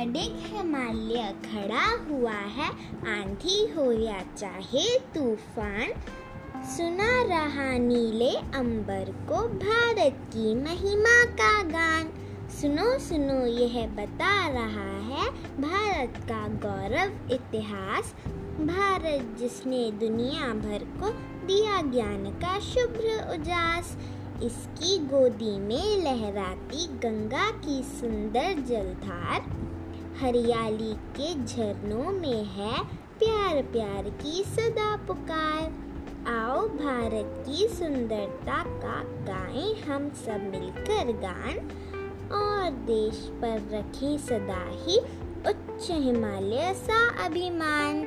अडिग हिमालय खड़ा हुआ है, आंधी हो या चाहे तूफ़ान। सुना रहा नीले अंबर को भारत की महिमा का गान। सुनो सुनो, यह बता रहा है, भारत का गौरव इतिहास। भारत जिसने दुनिया भर को दिया ज्ञान का शुभ्र उजास। इसकी गोदी में लहराती गंगा की सुंदर जलधार हरियाली के झरनों में है प्यार प्यार की सदा पुकार। आओ भारत की सुंदरता का गाएँ हम सब मिलकर गान। और देश पर रखें सदा ही उच्च हिमालय सा अभिमान।